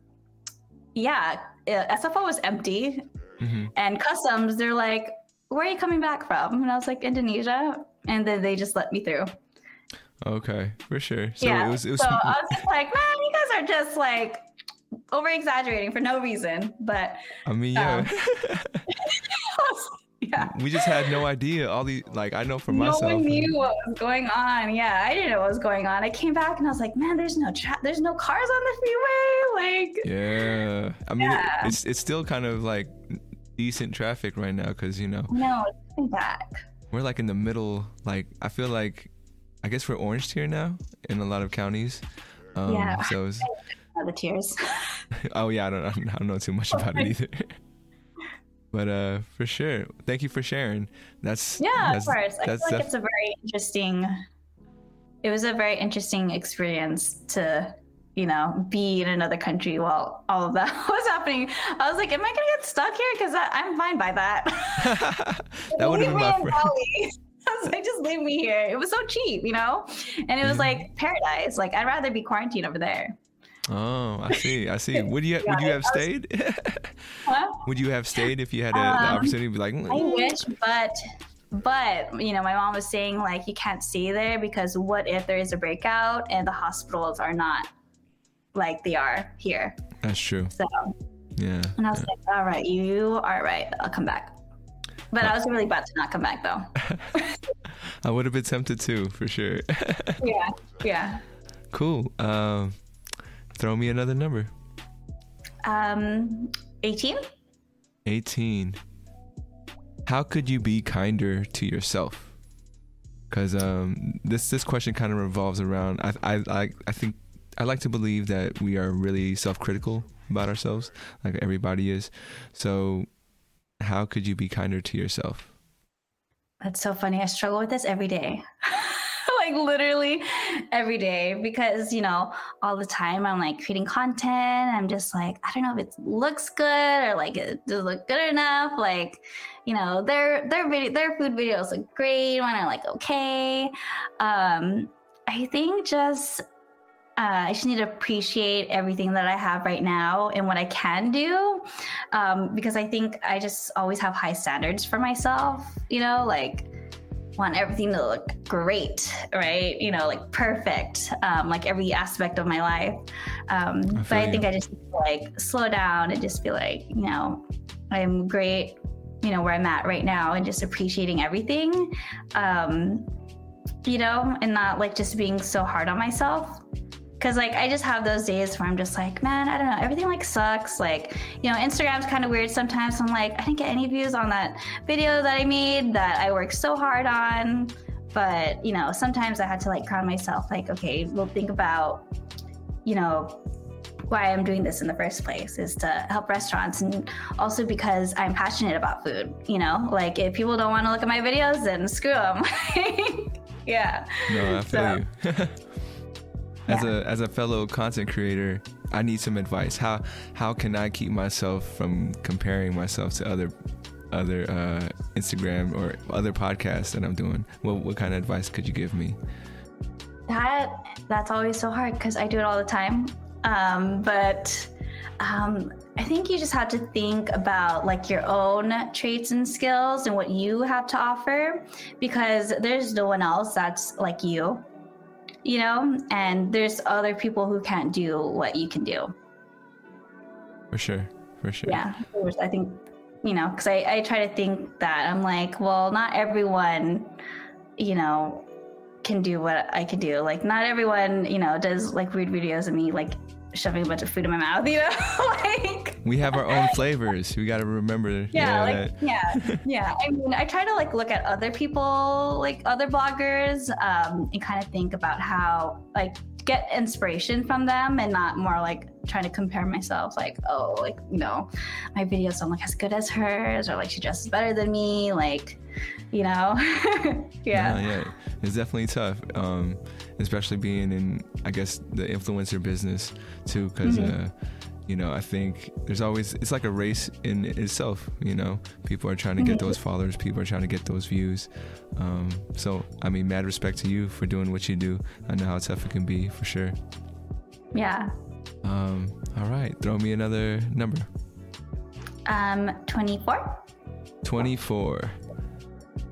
yeah, SFO was empty, mm-hmm. and customs, they're like, where are you coming back from? And I was like, Indonesia. And then they just let me through. Okay, for sure. So yeah. it was, it was so I was just like, man, you guys are just like over exaggerating for no reason. But I mean, yeah. Um, yeah. We just had no idea. All the like, I know for no myself. No one knew what was going on. Yeah, I didn't know what was going on. I came back and I was like, man, there's no tra- there's no cars on the freeway. Like, yeah. I mean, yeah. it's it's still kind of like decent traffic right now because you know. No, it's coming back. We're like in the middle. Like, I feel like I guess we're orange tier now in a lot of counties. Um, yeah. So was, the tiers. oh yeah, I don't, I don't know too much about it either. But uh, for sure, thank you for sharing. That's yeah, that's, of course. I feel like def- it's a very interesting. It was a very interesting experience to, you know, be in another country while all of that was happening. I was like, am I gonna get stuck here? Because I'm fine by that. that would have been me my in first. Bali. I was like, just leave me here. It was so cheap, you know, and it was Yeah. like paradise. Like I'd rather be quarantined over there. Oh, I see. I see. Would you would you have stayed? Huh? would you have stayed if you had a, the Um, opportunity to be like, I "Mm, wish, but but you know, my mom was saying like you can't stay there because what if there is a breakout and the hospitals are not like they are here? that's true. So Yeah. and I was like, all right, you are right. I'll come back. But I was really about to not come back though. I would have been tempted too, for sure. yeah, yeah. cool. Um, throw me another number. Um, 18. 18. How could you be kinder to yourself? Because um, this this question kind of revolves around. I I I I think I like to believe that we are really self-critical about ourselves, like everybody is. So, how could you be kinder to yourself? That's so funny. I struggle with this every day. like literally every day because, you know, all the time I'm like creating content. I'm just like, I don't know if it looks good or like it does look good enough. Like, you know, their their video their food videos look great when I'm like, okay. Um, I think just uh, I just need to appreciate everything that I have right now and what I can do. Um, because I think I just always have high standards for myself, you know, like want everything to look great, right? You know, like perfect, um, like every aspect of my life. Um, I but I you. think I just need to, like slow down and just be like, you know, I'm great, you know, where I'm at right now and just appreciating everything. Um, you know, and not like just being so hard on myself. Cause like I just have those days where I'm just like, man, I don't know, everything like sucks. Like, you know, Instagram's kind of weird sometimes. I'm like, I didn't get any views on that video that I made that I worked so hard on. But, you know, sometimes I had to like crown myself, like, okay, we'll think about, you know, why I'm doing this in the first place is to help restaurants and also because I'm passionate about food, you know? Like if people don't want to look at my videos, then screw them. yeah. No, I feel So- you. as a as a fellow content creator, I need some advice. How how can I keep myself from comparing myself to other other uh, Instagram or other podcasts that I'm doing? What what kind of advice could you give me? That that's always so hard because I do it all the time. Um, but um, I think you just have to think about like your own traits and skills and what you have to offer because there's no one else that's like you, you know, and there's other people who can't do what you can do. For sure, for sure. Yeah, I think you know because I, I try to think that I'm like, well, not everyone, you know, can do what I can do. Like, not everyone, you know, does like weird videos of me like shoving a bunch of food in my mouth. You know, like We have our own flavors. We got to remember. yeah, like that- yeah, yeah. I mean, I try to like look at other people, like other bloggers, um, and kind of think about how like get inspiration from them, and not more like trying to compare myself. Like, oh, like you know, my videos don't look as good as hers, or like she dresses better than me. Like, you know, yeah. No, yeah, it's definitely tough, um, especially being in, I guess, the influencer business too, because, Mm-hmm. uh, you know, I think there's always it's like a race in itself. You know, people are trying to get those followers, people are trying to get those views. Um, so, I mean, mad respect to you for doing what you do. I know how tough it can be for sure. yeah. Um, all right, throw me another number. Um, twenty four. 24.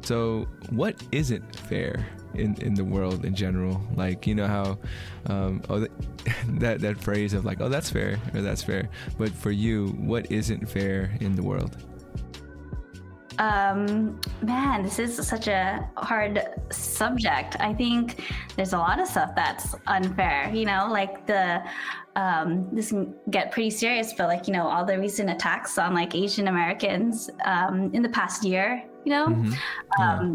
So, what isn't fair in, in the world in general? Like, you know how, um, oh, th- that that phrase of like, oh, that's fair or that's fair. But for you, what isn't fair in the world? Um, man, this is such a hard subject. I think there's a lot of stuff that's unfair. You know, like the um, this can get pretty serious, but like you know, all the recent attacks on like Asian Americans um, in the past year. You know, Mhm. Yeah.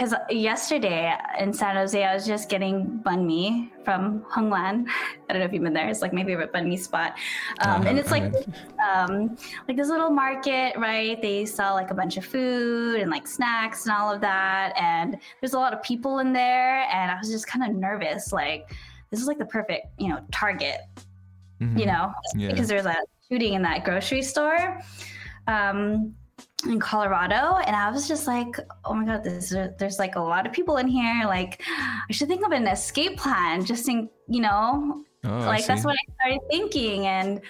Because yesterday in San Jose, I was just getting banh mi from Huong Lan. I don't know if you've been there. It's like my favorite banh mi spot, um, and it's like um, like this little market, right? They sell like a bunch of food and like snacks and all of that, and there's a lot of people in there, and I was just kind of nervous, like this is like the perfect, you know, target, mm-hmm. you know, yeah. because there's a shooting in that grocery store. Um, in Colorado, and I was just like, "Oh my god, this is, there's like a lot of people in here. Like, I should think of an escape plan, just in you know, oh, like that's what I started thinking." And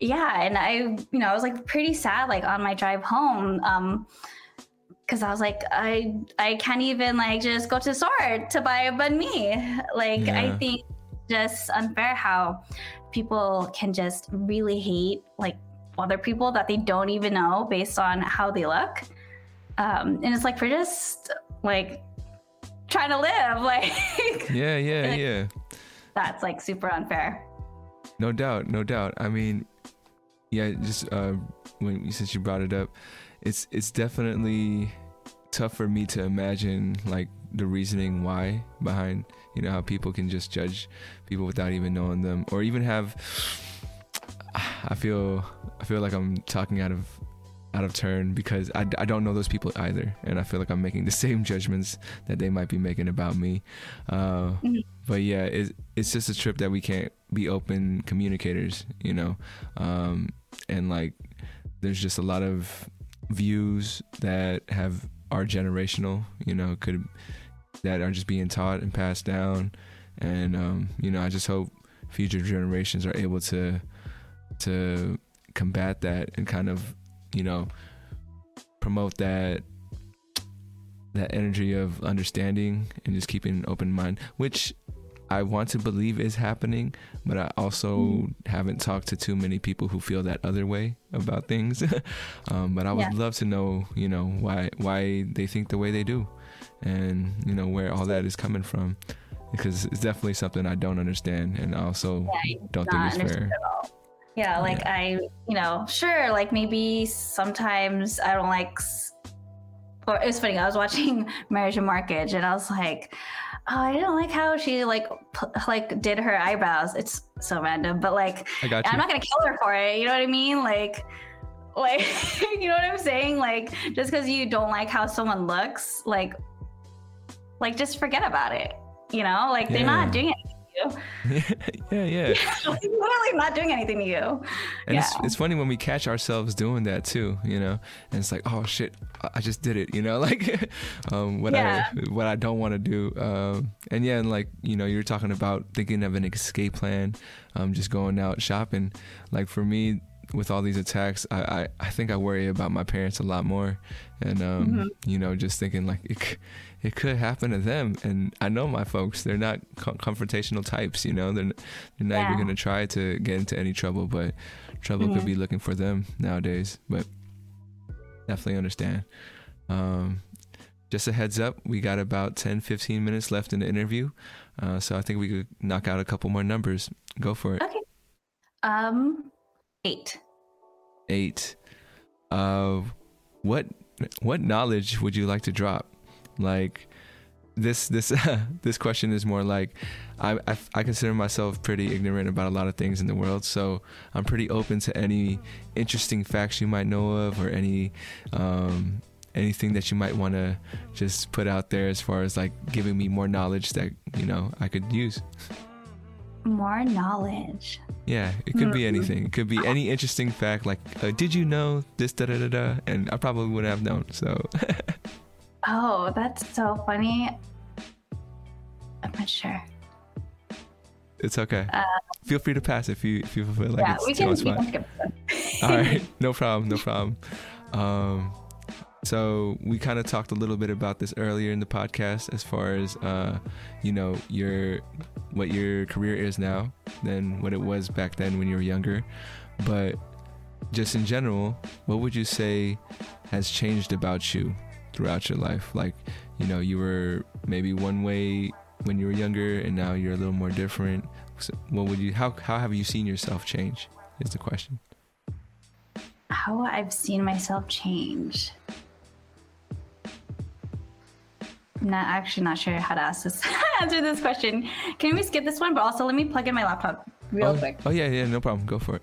yeah, and I, you know, I was like pretty sad, like on my drive home, um, because I was like, I I can't even like just go to the store to buy a banh mi. Like, yeah. I think just unfair how people can just really hate like other people that they don't even know based on how they look. Um, and it's like we're just like trying to live, like yeah, yeah, like, yeah. That's like super unfair. No doubt, no doubt. I mean, yeah, just uh, when since you brought it up, it's it's definitely tough for me to imagine like the reasoning why behind you know how people can just judge people without even knowing them or even have I feel I feel like I'm talking out of out of turn because I, I don't know those people either. And I feel like I'm making the same judgments that they might be making about me. Uh, mm-hmm. but yeah it, it's just a trip that we can't be open communicators you know? Um, and like there's just a lot of views that have are generational you know could that are just being taught and passed down. And um, you know I just hope future generations are able to to combat that and kind of, you know, promote that that energy of understanding and just keeping an open mind, which I want to believe is happening, but I also mm. haven't talked to too many people who feel that other way about things. um, but I would yeah. love to know, you know, why why they think the way they do, and you know where all that is coming from, because it's definitely something I don't understand, and I also yeah, don't think it's fair. Yeah, like yeah. I, you know, sure, like maybe sometimes I don't like. Or it was funny. I was watching Marriage and Mortgage, and I was like, "Oh, I didn't like how she like p- like did her eyebrows. It's so random, but like, I'm not gonna kill her for it. You know what I mean? Like, like, you know what I'm saying? Like, just because you don't like how someone looks, like, like just forget about it. You know, like yeah. they're not doing it you. yeah, yeah. literally not doing anything to you. And yeah. it's, it's funny when we catch ourselves doing that too, you know, and it's like, oh shit, I just did it, you know, like um, what yeah. I what I don't want to do. Um, and yeah, and like you know, you're talking about thinking of an escape plan, um, just going out shopping. Like for me, with all these attacks, I, I, I think I worry about my parents a lot more, and um, mm-hmm. you know, just thinking like it, it could happen to them. And I know my folks; they're not confrontational types. You know, they're they're not yeah. even going to try to get into any trouble, but trouble mm-hmm. could be looking for them nowadays. But definitely understand. Um, just a heads up, we got about 10, 15 minutes left in the interview, uh, so I think we could knock out a couple more numbers. Go for it. Okay. Um, eight. Eight. Uh, what what knowledge would you like to drop? Like this this this question is more like I, I, I consider myself pretty ignorant about a lot of things in the world, so I'm pretty open to any interesting facts you might know of or any um, anything that you might want to just put out there as far as like giving me more knowledge that you know I could use. More knowledge. Yeah, it could be mm-hmm. anything. It could be any interesting fact, like uh, did you know this da da da da, and I probably wouldn't have known. So. Oh, that's so funny. I'm not sure. It's okay. Uh, feel free to pass if you if you feel like yeah, it's we can, too much fun. All right, no problem, no problem. Um, so we kind of talked a little bit about this earlier in the podcast, as far as uh, you know, your what your career is now than what it was back then when you were younger. But just in general, what would you say has changed about you throughout your life? Like, you know, you were maybe one way when you were younger, and now you're a little more different. So what would you? How how have you seen yourself change? Is the question. How I've seen myself change. I'm not actually not sure how to ask this answer this question. Can we skip this one? But also let me plug in my laptop real oh, quick. Oh yeah, yeah, no problem. Go for it.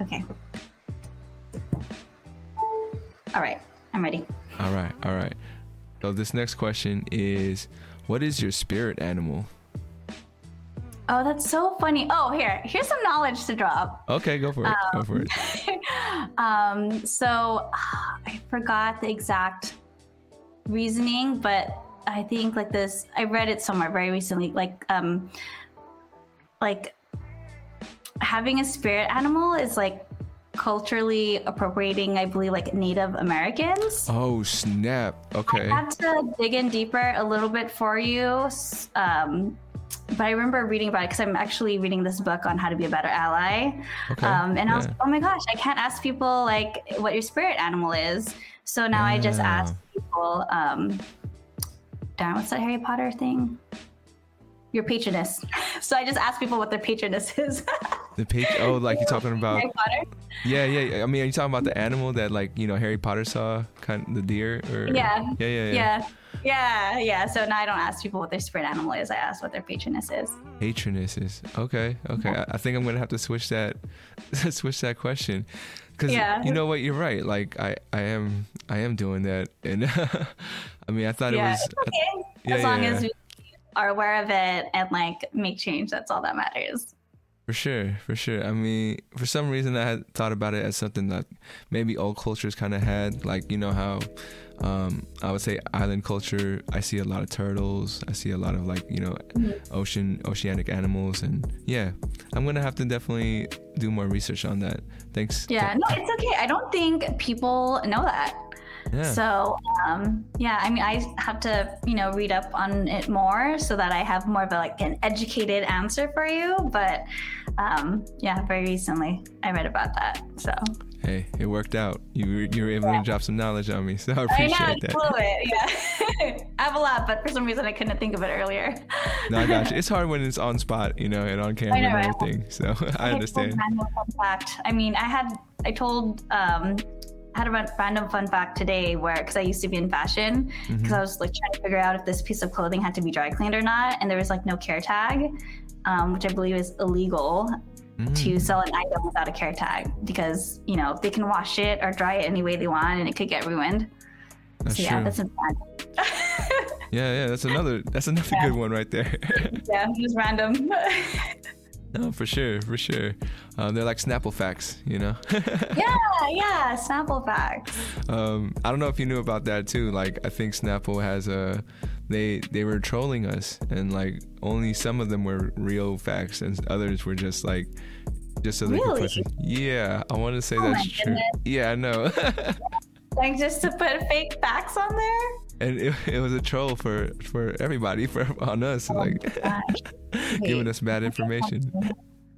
Okay. All right, I'm ready. All right, all right. So this next question is, what is your spirit animal? Oh, that's so funny. Oh, here, here's some knowledge to drop. Okay, go for it. go for it. um, so I forgot the exact reasoning, but I think like this, I read it somewhere very recently. Like, um, like having a spirit animal is like culturally appropriating, I believe, like Native Americans. Oh snap! Okay. I have to dig in deeper a little bit for you. Um, but I remember reading about it because I'm actually reading this book on how to be a better ally. Okay. Um, and yeah. I was, like, oh my gosh, I can't ask people like what your spirit animal is. So now I just ask people, um, darn, what's that Harry Potter thing? Your patroness. So I just ask people what their patroness is. the page. Oh, like you're talking about. Harry Potter. Yeah, yeah. yeah. I mean, are you talking about the animal that like you know Harry Potter saw, kind of the deer or? Yeah. Yeah, yeah, yeah. Yeah. Yeah, yeah. So now I don't ask people what their spirit animal is. I ask what their patroness is. Patronesses. Okay, okay. I, I think I'm gonna have to switch that, switch that question, because Yeah. you know what, you're right. Like I, I am, I am doing that, and I mean, I thought yeah, it was. okay. yeah, as long yeah. as we are aware of it and like make change, that's all that matters. For sure, for sure. I mean, for some reason, I had thought about it as something that maybe old cultures kind of had. Like, you know how um, I would say island culture. I see a lot of turtles. I see a lot of like you know ocean oceanic animals, and yeah, I'm gonna have to definitely do more research on that. Thanks. Yeah, no, it's okay. I don't think people know that. Yeah. So, um, yeah, I mean, I have to, you know, read up on it more so that I have more of a, like an educated answer for you. But um, yeah, very recently I read about that. So hey, it worked out. You were, you were able to drop some knowledge on me, so I I appreciate know, that. it's fluid. Yeah, I have a lot, but for some reason I couldn't think of it earlier. No, I got you. It's hard when it's on spot, you know, and on camera know, and right? everything. So I understand. told random fun fact. I mean, I had I told um I had a random fun fact today where because I used to be in fashion because Mm-hmm. I was like trying to figure out if this piece of clothing had to be dry cleaned or not, and there was like no care tag, um, which I believe is illegal Mm. to sell an item without a care tag because you know they can wash it or dry it any way they want and it could get ruined. That's so yeah, true. that's a bad Yeah, yeah, that's another that's another Yeah. good one right there. yeah, just random. no, for sure, for sure. Uh, they're like Snapple facts, you know. yeah, yeah, sample facts. um, I don't know if you knew about that too. Like, I think Snapple has a they they were trolling us, and like only some of them were real facts, and others were just like just so they Really? could put. Yeah, I want to say Oh that's true. Yeah, I know. Like just to put fake facts on there. and it, it was a troll for for everybody for on us like giving us bad information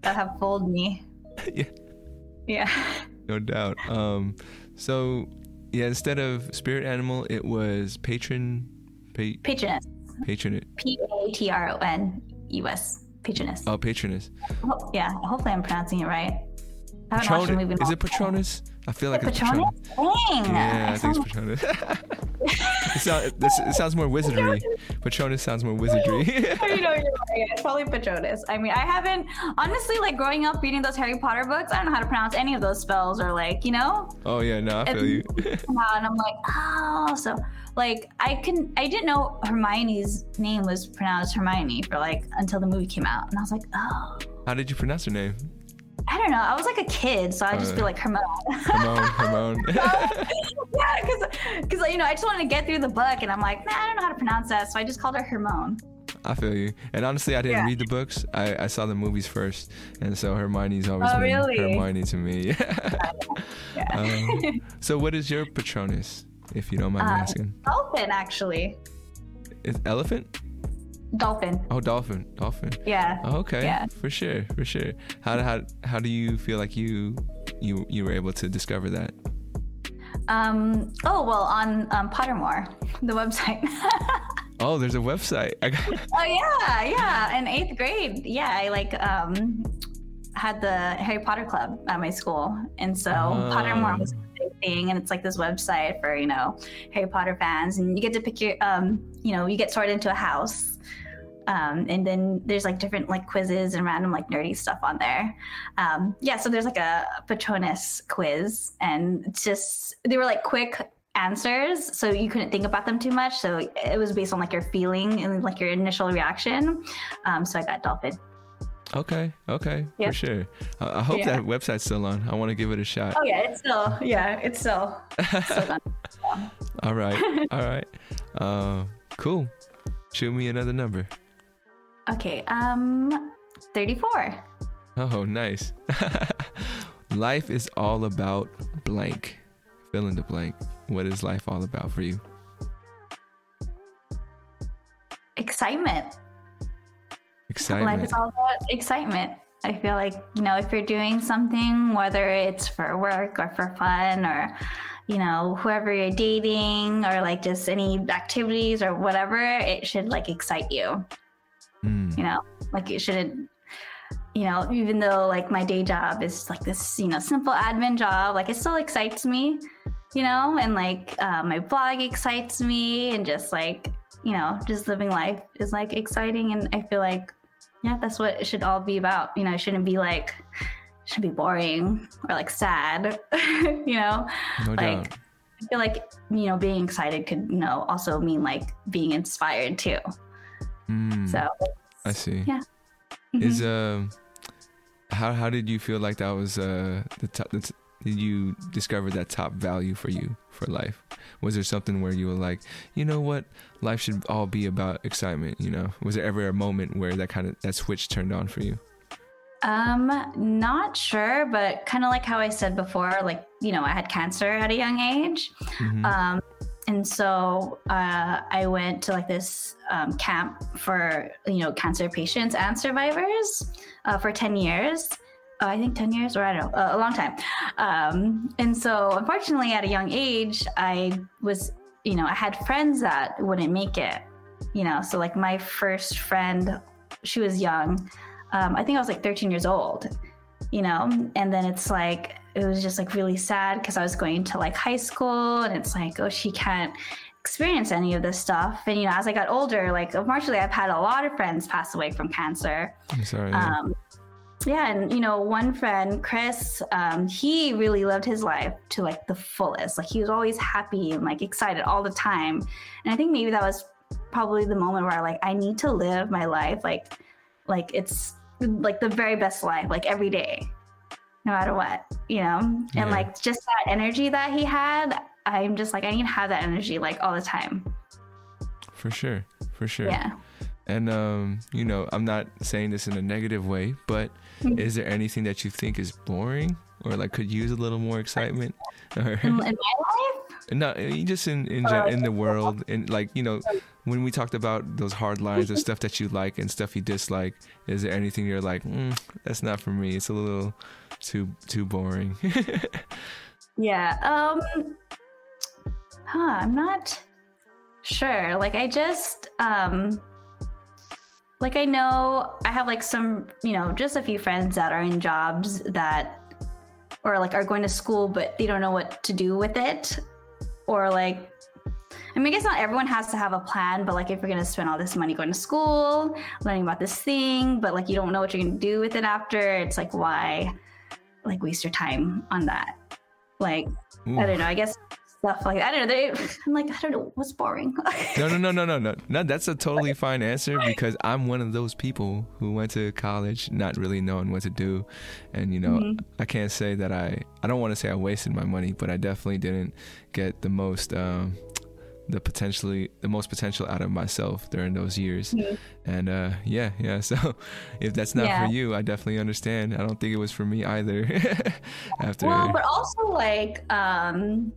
that have fooled me. Yeah. Yeah. no doubt um so yeah instead of spirit animal it was patron pa- Patronus. patronate P A T R O N U S. Patronus. oh patroness. Ho- yeah. Hopefully I'm pronouncing it right. I haven't watched the movie Patronus. is it patronus i feel like it's patronus Patronus? Dang. yeah i think it's patronus it, sound, it sounds more wizardry patronus sounds more wizardry you know, you're right. It's probably Patronus. I mean, I haven't honestly like growing up reading those Harry Potter books. I don't know how to pronounce any of those spells or like you know. oh yeah no i feel you out and I'm like, oh, so like I can I didn't know Hermione's name was pronounced Hermione for like until the movie came out, and I was like, oh, how did you pronounce her name I don't know. I was like a kid, so I just Uh, feel like Hermione. Ramon, Ramon. yeah, because because you know I just wanted to get through the book, and I'm like, nah, I don't know how to pronounce that, so I just called her Hermione. I feel you. And honestly, I didn't Yeah. read the books. I, I saw the movies first, and so Hermione's always Oh, been really? Hermione to me. Yeah. um, so, what is your Patronus, if you don't mind Uh, asking? Dolphin, actually. It's elephant? Dolphin. Oh, dolphin, dolphin. Yeah. Oh, okay, Yeah. for sure, for sure. How do- how how do you feel like you you you were able to discover that? Um. Oh well, on um, Pottermore, the website. Oh, there's a website. I got, Oh yeah, yeah. In eighth grade, yeah, I like um had the Harry Potter club at my school, and so Oh. Pottermore was thing, and it's like this website for you know Harry Potter fans, and you get to pick your um you know you get sorted into a house. Um, and then there's like different like quizzes and random like nerdy stuff on there. Um, yeah, so there's like a Patronus quiz, and just they were like quick answers so you couldn't think about them too much so it was based on like your feeling and like your initial reaction um, so i got dolphin Okay, okay, yep. for sure. I, I hope yeah. that website's still on. I want to give it a shot. Oh yeah, it's still yeah, it's still. still all right, all right, uh, cool. Shoot me another number. Okay, um, thirty-four. Oh, nice. life is all about blank. Fill in the blank. What is life all about for you? Excitement. Excitement. Life is all about excitement. I feel like, you know, if you're doing something, whether it's for work or for fun or, you know, whoever you're dating or like just any activities or whatever, it should like excite you. Mm. You know, like it shouldn't, you know, even though like my day job is like this, you know, simple admin job, like it still excites me, you know, and like uh, my blog excites me and just like, you know, just living life is like exciting. And I feel like yeah, that's what it should all be about. You know, it shouldn't be like should be boring or like sad. you know, no like doubt. I feel like you know being excited could you know also mean like being inspired too. Mm, so I see. Yeah. Is um, uh, how how did you feel like that was uh the top? The t- did you discover that top value for you for life? Was there something where you were like, you know what, life should all be about excitement? You know, was there ever a moment where that kind of that switch turned on for you? Um, not sure, but kind of like how I said before, like you know, I had cancer at a young age. Mm-hmm. Um, and so uh, I went to like this um, camp for you know cancer patients and survivors uh, for ten years uh, I think 10 years or I don't know, uh, a long time. Um, and so, unfortunately, at a young age, I was, you know, I had friends that wouldn't make it, you know. So, like, my first friend, she was young. Um, I think I was like 13 years old, you know. And then it's like, it was just like really sad because I was going to like high school and it's like, oh, she can't experience any of this stuff. And, you know, as I got older, like, unfortunately, I've had a lot of friends pass away from cancer. I'm sorry. Um, yeah and you know one friend chris um, he really lived his life to like the fullest like he was always happy and like excited all the time and i think maybe that was probably the moment where like i need to live my life like like it's like the very best life like every day no matter what you know yeah. and like just that energy that he had i'm just like i need to have that energy like all the time for sure for sure yeah and um, you know, I'm not saying this in a negative way, but mm-hmm. is there anything that you think is boring or like could use a little more excitement? Or, in my life? No, just in in, uh, in the world, and like you know, when we talked about those hard lines of stuff that you like and stuff you dislike, is there anything you're like, mm, that's not for me? It's a little too too boring. yeah. Um. Huh. I'm not sure. Like I just um like I know I have like some, you know, just a few friends that are in jobs that or like are going to school but they don't know what to do with it or like I mean, I guess not everyone has to have a plan, but like if you're gonna spend all this money going to school, learning about this thing, but like you don't know what you're gonna do with it after, it's like why like waste your time on that? Like Ooh. I don't know. I guess stuff like. I don't know. They, I'm like, I don't know what's boring. no, no, no, no, no, no. No, that's a totally fine answer because I'm one of those people who went to college not really knowing what to do, and you know, mm-hmm. I can't say that I. I don't want to say I wasted my money, but I definitely didn't get the most. Um, the potentially the most potential out of myself during those years mm-hmm. and uh yeah yeah so if that's not yeah. for you i definitely understand i don't think it was for me either after well but also like um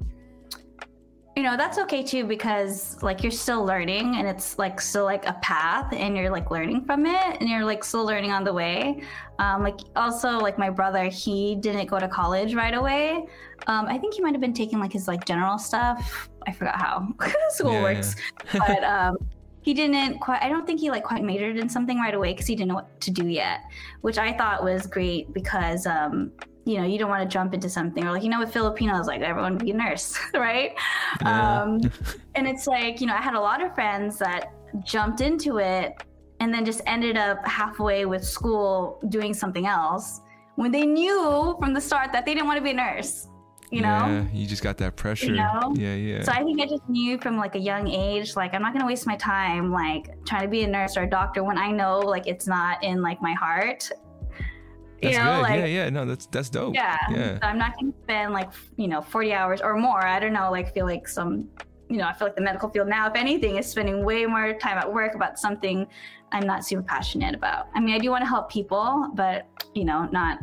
you know that's okay too because like you're still learning and it's like still like a path and you're like learning from it and you're like still learning on the way. Um, like also like my brother he didn't go to college right away. Um, i think he might have been taking like his like general stuff. I forgot how. School yeah, works. but um, he didn't quite i don't think he like quite majored in something right away because he didn't know what to do yet which i thought was great because um, you know, you don't want to jump into something or like, you know, with Filipinos, like everyone be a nurse, right? Yeah. Um, and it's like, you know, I had a lot of friends that jumped into it and then just ended up halfway with school doing something else when they knew from the start that they didn't want to be a nurse, you know? Yeah, you just got that pressure. know? Yeah, yeah. So I think I just knew from like a young age, like I'm not gonna waste my time like trying to be a nurse or a doctor when I know like it's not in like my heart. That's you know, good. like yeah, yeah. No, that's that's dope. yeah. Yeah. So I'm not gonna spend like you know 40 hours or more. I don't know. Like feel like some, you know, I feel like the medical field now, if anything, is spending way more time at work about something I'm not super passionate about. I mean, I do want to help people, but you know, not.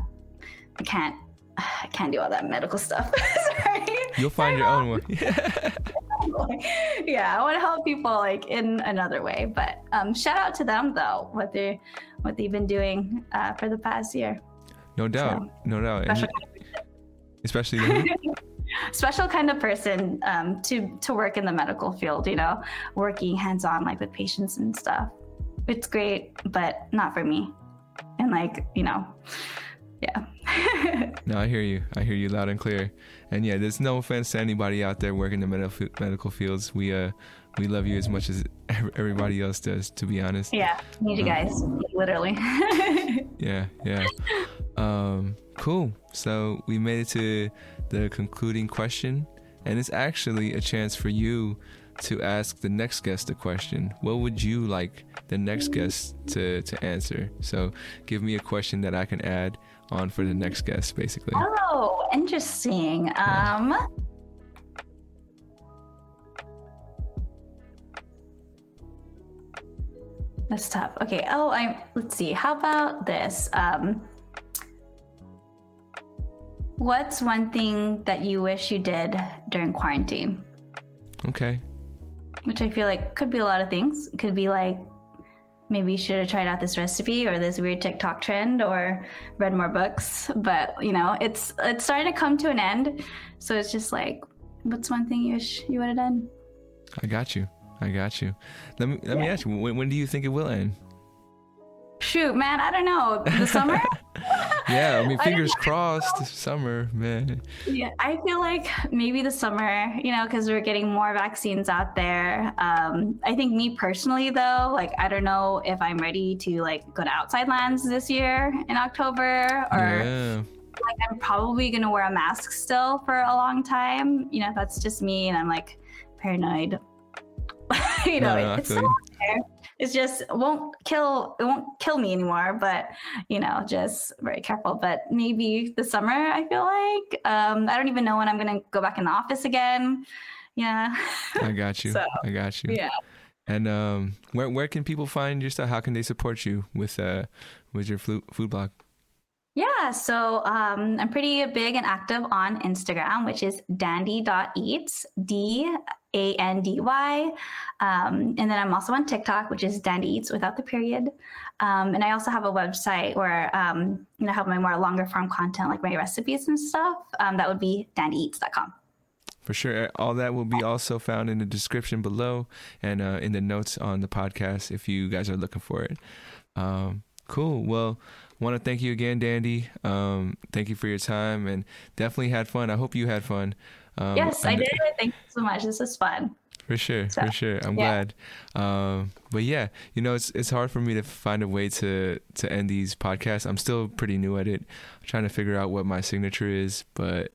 I can't. I can't do all that medical stuff. Sorry. You'll find your own one. yeah, I want to help people like in another way. But um, shout out to them though, what they what they've been doing uh, for the past year. No doubt. No doubt. Special, you- especially the- special kind of person um, to to work in the medical field. You know, working hands on like with patients and stuff. It's great, but not for me. And like you know, yeah. No, I hear you. I hear you loud and clear. And yeah, there's no offense to anybody out there working in the medical medical fields. We uh we love you as much as everybody else does. To be honest. yeah, need you guys literally. Yeah, yeah. Um, cool. So we made it to the concluding question, and it's actually a chance for you to ask the next guest a question. What would you like the next guest to to answer? So give me a question that I can add on for the next guest, basically. Oh, interesting. Um That's tough. Okay. Oh, I let's see. How about this? Um What's one thing that you wish you did during quarantine? Okay. Which I feel like could be a lot of things. It could be like maybe you should have tried out this recipe or this weird TikTok trend or read more books. But you know, it's it's starting to come to an end. So it's just like, what's one thing you wish you would have done? I got you. I got you. Let me let me ask you. When, when do you think it will end? Shoot, man, I don't know. The summer? Yeah, I mean, fingers know. crossed. Summer, man. yeah, I feel like maybe the summer, you know, because we're getting more vaccines out there. Um, I think me personally, though, like I don't know if I'm ready to like go to outside lands this year in October, or yeah. like I'm probably gonna wear a mask still for a long time. You know, that's just me, and I'm like paranoid. you know, No, it's still there. It's just it won't kill. It won't kill me anymore. But you know, just very careful. But maybe the summer. I feel like um, I don't even know when I'm gonna go back in the office again. Yeah. I got you. So, I got you. yeah. And um, where where can people find your stuff? How can they support you with uh with your food food blog? Yeah, so um, I'm pretty big and active on Instagram, which is dandy.eats, D A N D Y. Um, and then I'm also on TikTok, which is dandy eats without the period. Um, and I also have a website where um, you know, have my more longer form content, like my recipes and stuff. Um, that would be dandyeats.com. For sure. All that will be also found in the description below and uh, in the notes on the podcast if you guys are looking for it. Um, cool. Well, want to thank you again, Dandy. Um, thank you for your time and definitely had fun. I hope you had fun. Um, yes, I did. Thank you so much. This was fun. For sure, So, for sure. I'm yeah. glad. Um, but yeah, you know, it's it's hard for me to find a way to to end these podcasts. I'm still pretty new at it. I'm trying to figure out what my signature is, but